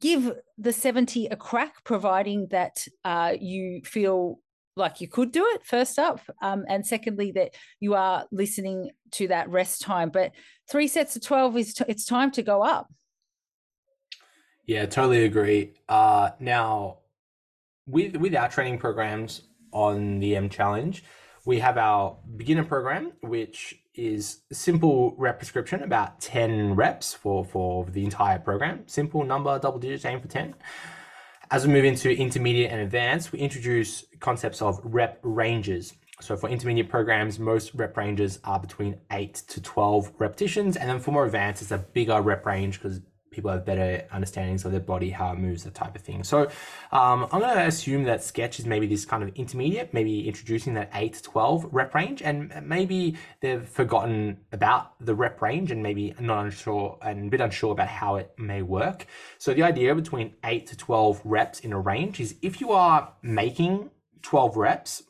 give the 70 a crack, providing that uh, you feel like you could do it first up um, and secondly that you are listening to that rest time but three sets of 12 is t- it's time to go up Yeah, totally agree. Uh, now, with with our training programs on the M Challenge, we have our beginner program, which is simple rep prescription, about ten reps for for the entire program. Simple number, double digits, aim for ten. As we move into intermediate and advanced, we introduce concepts of rep ranges. So for intermediate programs, most rep ranges are between eight to twelve repetitions, and then for more advanced, it's a bigger rep range because people have better understandings of their body, how it moves, that type of thing. So um, I'm going to assume that Sketch is maybe this kind of intermediate, maybe introducing that 8 to 12 rep range, and maybe they've forgotten about the rep range and maybe not unsure and a bit unsure about how it may work. So the idea between 8 to 12 reps in a range is if you are making 12 reps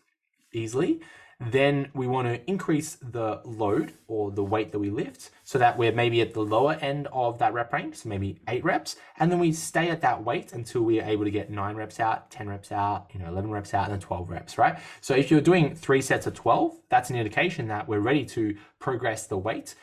easily, then we want to increase the load or the weight that we lift so that we're maybe at the lower end of that rep range, so maybe eight reps, and then we stay at that weight until we are able to get nine reps out, 10 reps out, you know, 11 reps out, and then 12 reps, right? So if you're doing three sets of 12, that's an indication that we're ready to progress the weight.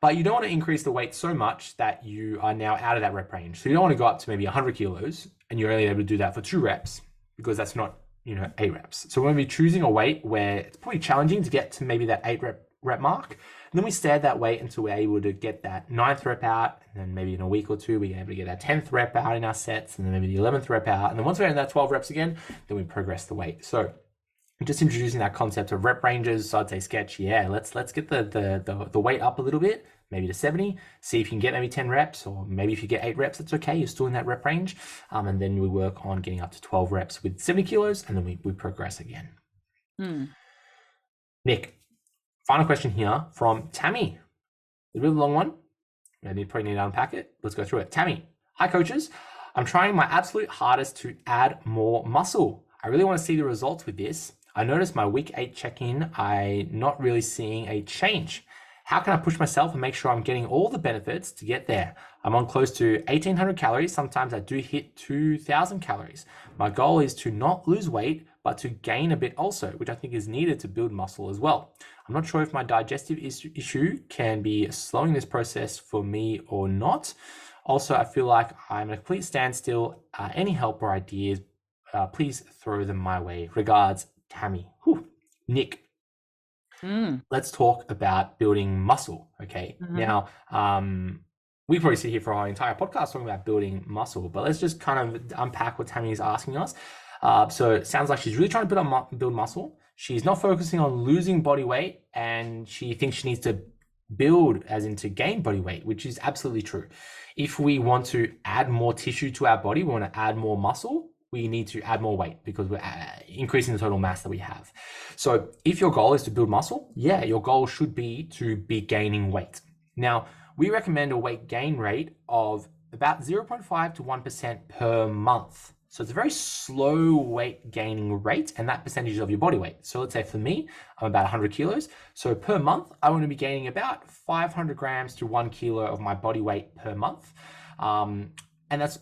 But you don't want to increase the weight so much that you are now out of that rep range. So you don't want to go up to maybe 100 kilos and you're only able to do that for two reps because that's not you know, eight reps. So we're going to be choosing a weight where it's probably challenging to get to maybe that eight rep rep mark. And then we stay at that weight until we're able to get that ninth rep out. And then maybe in a week or two, we're able to get that 10th rep out in our sets. And then maybe the 11th rep out. And then once we're in that 12 reps again, then we progress the weight. So just introducing that concept of rep ranges. So I'd say sketch, yeah, let's let's get the the the, the weight up a little bit, maybe to 70. See if you can get maybe 10 reps, or maybe if you get eight reps, that's okay. You're still in that rep range. Um, and then we work on getting up to 12 reps with 70 kilos, and then we, we progress again. Hmm. Nick, final question here from Tammy. A bit of a long one. I need probably need to unpack it. Let's go through it. Tammy, hi coaches. I'm trying my absolute hardest to add more muscle. I really want to see the results with this. I noticed my week eight check-in, I not really seeing a change. How can I push myself and make sure I'm getting all the benefits to get there? I'm on close to 1800 calories. Sometimes I do hit 2000 calories. My goal is to not lose weight, but to gain a bit also, which I think is needed to build muscle as well. I'm not sure if my digestive issue can be slowing this process for me or not. Also, I feel like I'm at a complete standstill. Uh, any help or ideas, uh, please throw them my way. Regards, Tammy. Whew. Nick, Mm. let's talk about building muscle. Okay. Mhm. Now, um, we probably sit here for our entire podcast talking about building muscle, but let's just kind of unpack what Tammy is asking us. Uh, so it sounds like she's really trying to build, mu- build muscle. She's not focusing on losing body weight, and she thinks she needs to build, as in to gain body weight, which is absolutely true. If we want to add more tissue to our body, we want to add more muscle, we need to add more weight because we're uh, increasing the total mass that we have. So if your goal is to build muscle, yeah, your goal should be to be gaining weight. Now, we recommend a weight gain rate of about 0.5 to 1% per month. So it's a very slow weight gaining rate, and that percentage of your body weight. So let's say for me, I'm about 100 kilos. So per month, I want to be gaining about 500 grams to one kilo of my body weight per month. Um, and that's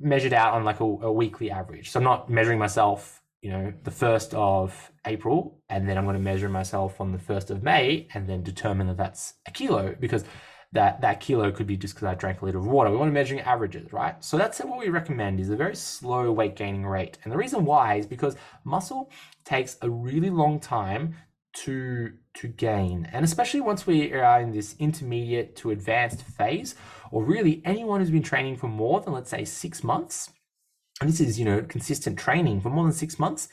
measured out on like a, a weekly average. So I'm not measuring myself, you know, the first of April, and then I'm going to measure myself on the first of May, and then determine that that's a kilo because that that kilo could be just because I drank a liter of water. We want to measuring averages, right? So that's what we recommend is a very slow weight gaining rate. And the reason why is because muscle takes a really long time to to gain. And especially once we are in this intermediate to advanced phase, or really anyone who's been training for more than let's say 6 months, and this is, you know, consistent training for more than 6 months,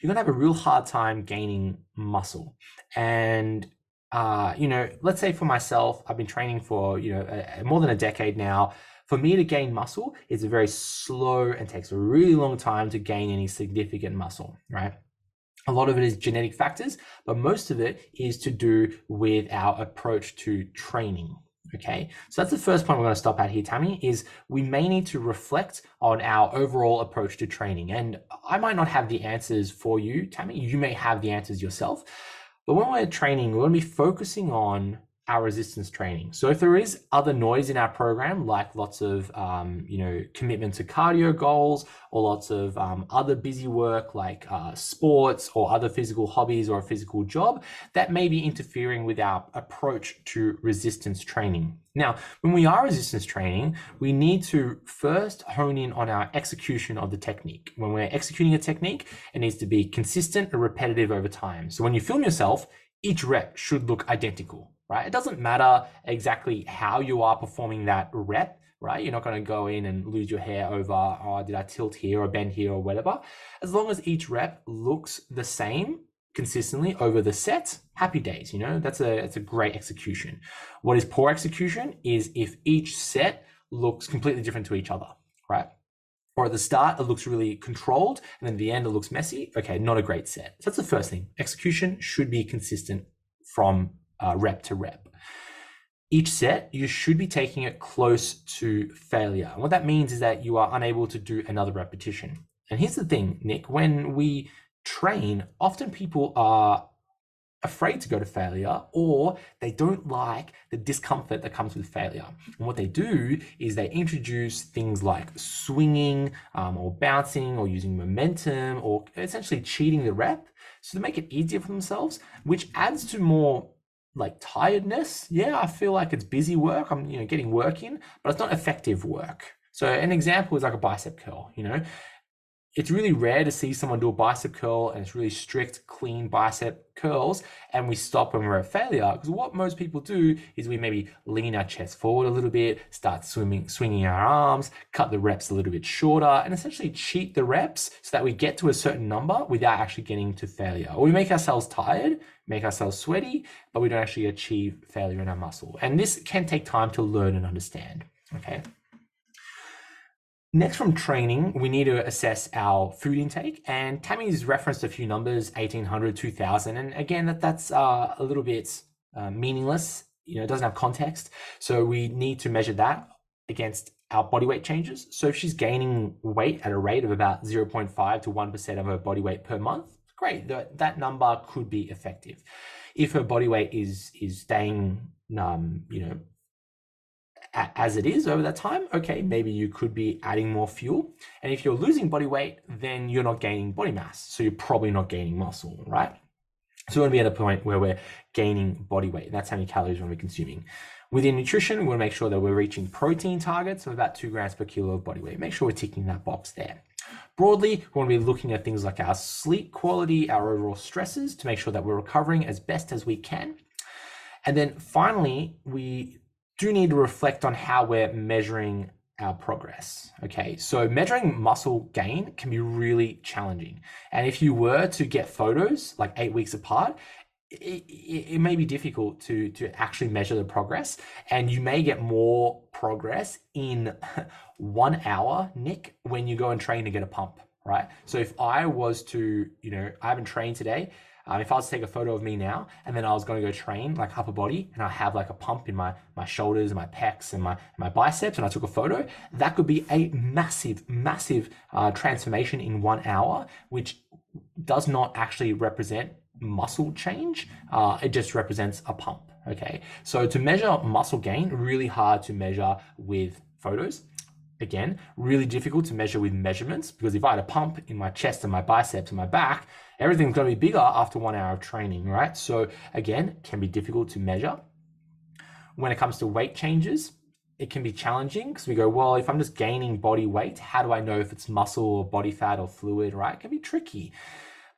you're going to have a real hard time gaining muscle. And uh, you know, let's say for myself, I've been training for, you know, a more than a decade now. For me to gain muscle, it's very slow and takes a really long time to gain any significant muscle, right? A lot of it is genetic factors, but most of it is to do with our approach to training. Okay, so that's the first point we're going to stop at here, Tammy. Is we may need to reflect on our overall approach to training. And I might not have the answers for you, Tammy. You may have the answers yourself. But when we're training, we're going to be focusing on our resistance training. So if there is other noise in our program, like lots of um, you know commitment to cardio goals or lots of um, other busy work like uh, sports or other physical hobbies or a physical job, that may be interfering with our approach to resistance training. Now, when we are resistance training, we need to first hone in on our execution of the technique. When we're executing a technique, it needs to be consistent and repetitive over time. So when you film yourself, each rep should look identical right? It doesn't matter exactly how you are performing that rep, right? You're not going to go in and lose your hair over, oh, did I tilt here or bend here or whatever. As long as each rep looks the same consistently over the set, happy days, you know, that's a, that's a great execution. What is poor execution is if each set looks completely different to each other, right? Or at the start, it looks really controlled, and then the end, it looks messy. Okay, not a great set. So that's the first thing. Execution should be consistent from uh, rep to rep. Each set, you should be taking it close to failure. And what that means is that you are unable to do another repetition. And here's the thing, Nick, when we train, often people are afraid to go to failure or they don't like the discomfort that comes with failure. And what they do is they introduce things like swinging um, or bouncing or using momentum or essentially cheating the rep so to make it easier for themselves, which adds to more like tiredness. Yeah, I feel like it's busy work. I'm, you know, getting work in, but it's not effective work. So an example is like a bicep curl, you know, it's really rare to see someone do a bicep curl and it's really strict, clean bicep curls, and we stop when we're at failure. Because what most people do is we maybe lean our chest forward a little bit, start swimming, swinging our arms, cut the reps a little bit shorter, and essentially cheat the reps so that we get to a certain number without actually getting to failure. Or we make ourselves tired, make ourselves sweaty, but we don't actually achieve failure in our muscle. And this can take time to learn and understand. Okay. Next from training, we need to assess our food intake. And Tammy's referenced a few numbers, 1800, 2000. And again, that, that's uh, a little bit uh, meaningless. You know, it doesn't have context. So we need to measure that against our body weight changes. So if she's gaining weight at a rate of about 0.5 to 1% of her body weight per month, great. That, that number could be effective. If her body weight is is staying um, you know, as it is over that time, okay, maybe you could be adding more fuel. And if you're losing body weight, then you're not gaining body mass. So you're probably not gaining muscle, right? So we want to be at a point where we're gaining body weight. That's how many calories we're consuming. Within nutrition, we want to make sure that we're reaching protein targets of about two grams per kilo of body weight. Make sure we're ticking that box there. Broadly, we want to be looking at things like our sleep quality, our overall stresses to make sure that we're recovering as best as we can. And then finally, we do need to reflect on how we're measuring our progress. Okay, so measuring muscle gain can be really challenging. And if you were to get photos like eight weeks apart, it, it, may be difficult to to actually measure the progress and you may get more progress in one hour nick when you go and train to get a pump right? So if i was to you know i haven't trained today um, if I was to take a photo of me now and then I was going to go train like upper body and I have like a pump in my my shoulders and my pecs and my my biceps and I took a photo, that could be a massive massive uh, transformation in one hour, which does not actually represent muscle change. Uh, it just represents a pump. Okay, so to measure muscle gain, really hard to measure with photos. Again, really difficult to measure with measurements because if I had a pump in my chest and my biceps and my back, everything's going to be bigger after one hour of training, right? So again, can be difficult to measure. When it comes to weight changes, it can be challenging because we go, well, if I'm just gaining body weight, how do I know if it's muscle or body fat or fluid, right? It can be tricky.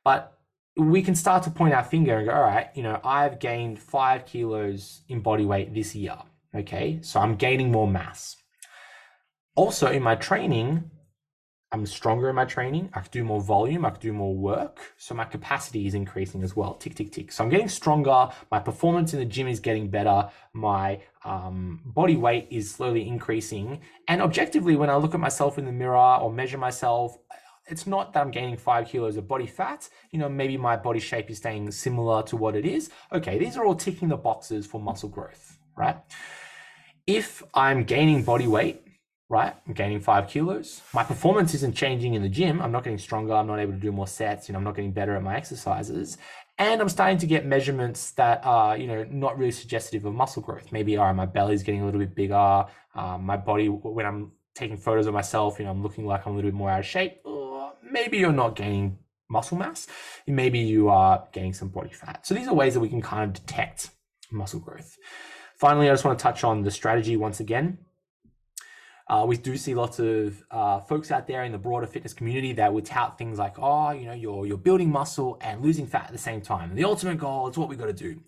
But we can start to point our finger and go, all right, you know, I've gained five kilos in body weight this year. Okay. So I'm gaining more mass. Also, in my training, I'm stronger in my training. I can do more volume. I can do more work. So my capacity is increasing as well. Tick, tick, tick. So I'm getting stronger. My performance in the gym is getting better. My um, body weight is slowly increasing. And objectively, when I look at myself in the mirror or measure myself, it's not that I'm gaining five kilos of body fat. You know, maybe my body shape is staying similar to what it is. Okay, these are all ticking the boxes for muscle growth, right? If I'm gaining body weight, right? I'm gaining five kilos. My performance isn't changing in the gym. I'm not getting stronger. I'm not able to do more sets. You know, I'm not getting better at my exercises. And I'm starting to get measurements that are, you know, not really suggestive of muscle growth. Maybe, all right, my belly's getting a little bit bigger. Um, my body, when I'm taking photos of myself, you know, I'm looking like I'm a little bit more out of shape. Maybe you're not gaining muscle mass. Maybe you are gaining some body fat. So these are ways that we can kind of detect muscle growth. Finally, I just want to touch on the strategy once again. Uh, we do see lots of uh, folks out there in the broader fitness community that would tout things like, oh, you know, you're you're building muscle and losing fat at the same time. The ultimate goal is what we got to do.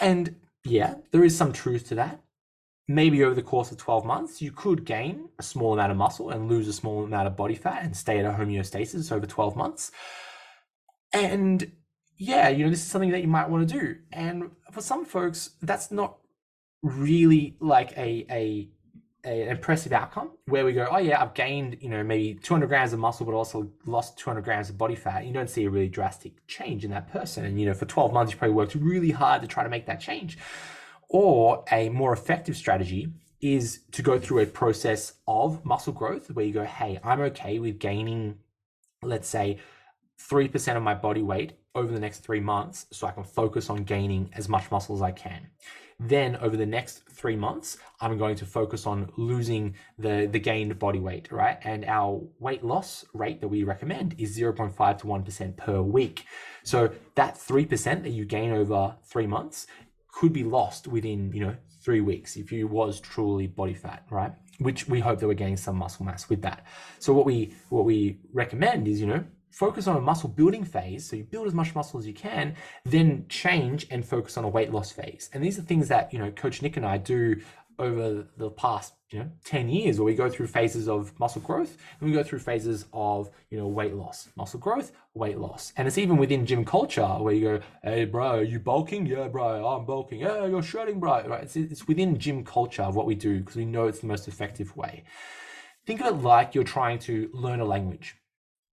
And yeah, there is some truth to that. Maybe over the course of 12 months, you could gain a small amount of muscle and lose a small amount of body fat and stay at a homeostasis over 12 months. And yeah, you know, this is something that you might want to do. And for some folks, that's not really like a a an impressive outcome where we go, oh yeah, I've gained, you know, maybe 200 grams of muscle, but also lost 200 grams of body fat. You don't see a really drastic change in that person. And, you know, for 12 months, you probably worked really hard to try to make that change. Or a more effective strategy is to go through a process of muscle growth where you go, hey, I'm okay with gaining, let's say, 3% of my body weight over the next three months so I can focus on gaining as much muscle as I can. Then over the next three months, I'm going to focus on losing the, the gained body weight, right? And our weight loss rate that we recommend is 0.5 to 1% per week. So that 3% that you gain over three months could be lost within, you know, three weeks if you was truly body fat, right? Which we hope that we're gaining some muscle mass with that. So what we what we recommend is, you know, focus on a muscle building phase, so you build as much muscle as you can, then change and focus on a weight loss phase. And these are things that, you know, Coach Nick and I do over the past, you know, 10 years where we go through phases of muscle growth and we go through phases of, you know, weight loss, muscle growth, weight loss. And it's even within gym culture where you go, hey, bro, are you bulking? Yeah, bro, I'm bulking. Yeah, you're shredding, bro. Right? It's, it's within gym culture of what we do because we know it's the most effective way. Think of it like you're trying to learn a language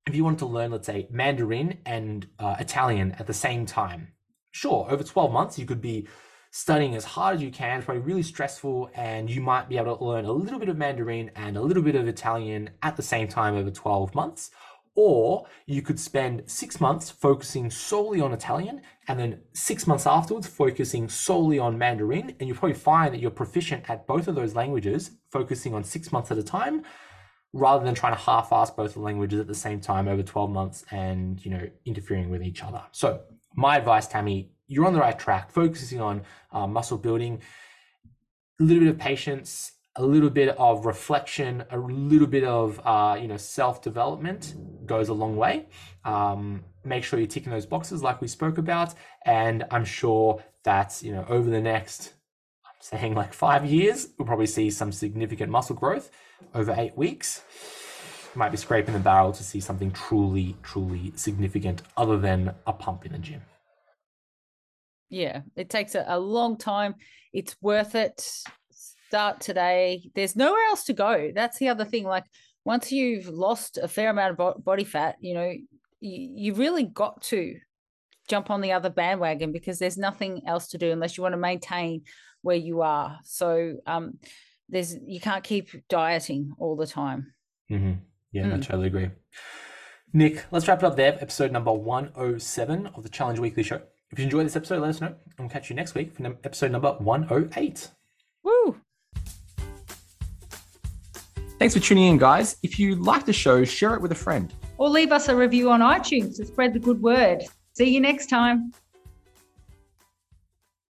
if you wanted to learn, let's say, Mandarin and uh, Italian at the same time, sure, over 12 months, you could be studying as hard as you can. It's probably really stressful, and you might be able to learn a little bit of Mandarin and a little bit of Italian at the same time over 12 months. Or you could spend six months focusing solely on Italian and then six months afterwards focusing solely on Mandarin. And you'll probably find that you're proficient at both of those languages, focusing on six months at a time rather than trying to half-ass both the languages at the same time over 12 months and you know interfering with each other so my advice tammy you're on the right track focusing on uh, muscle building a little bit of patience a little bit of reflection a little bit of uh, you know self-development goes a long way um, make sure you're ticking those boxes like we spoke about and i'm sure that you know over the next I'm saying like five years, we'll probably see some significant muscle growth over eight weeks. Might be scraping the barrel to see something truly, truly significant other than a pump in the gym. Yeah, it takes a, a long time. It's worth it. Start today. There's nowhere else to go. That's the other thing. Like once you've lost a fair amount of body fat, you know, you, you really got to jump on the other bandwagon because there's nothing else to do unless you want to maintain where you are. So um, there's you can't keep dieting all the time. Mm-hmm. Yeah, mm. I totally agree. Nick, let's wrap it up there. Episode number 107 of the Challenge Weekly Show. If you enjoyed this episode, let us know. And we'll catch you next week for episode number 108. Woo! Thanks for tuning in, guys. If you like the show, share it with a friend. Or leave us a review on iTunes to spread the good word. See you next time.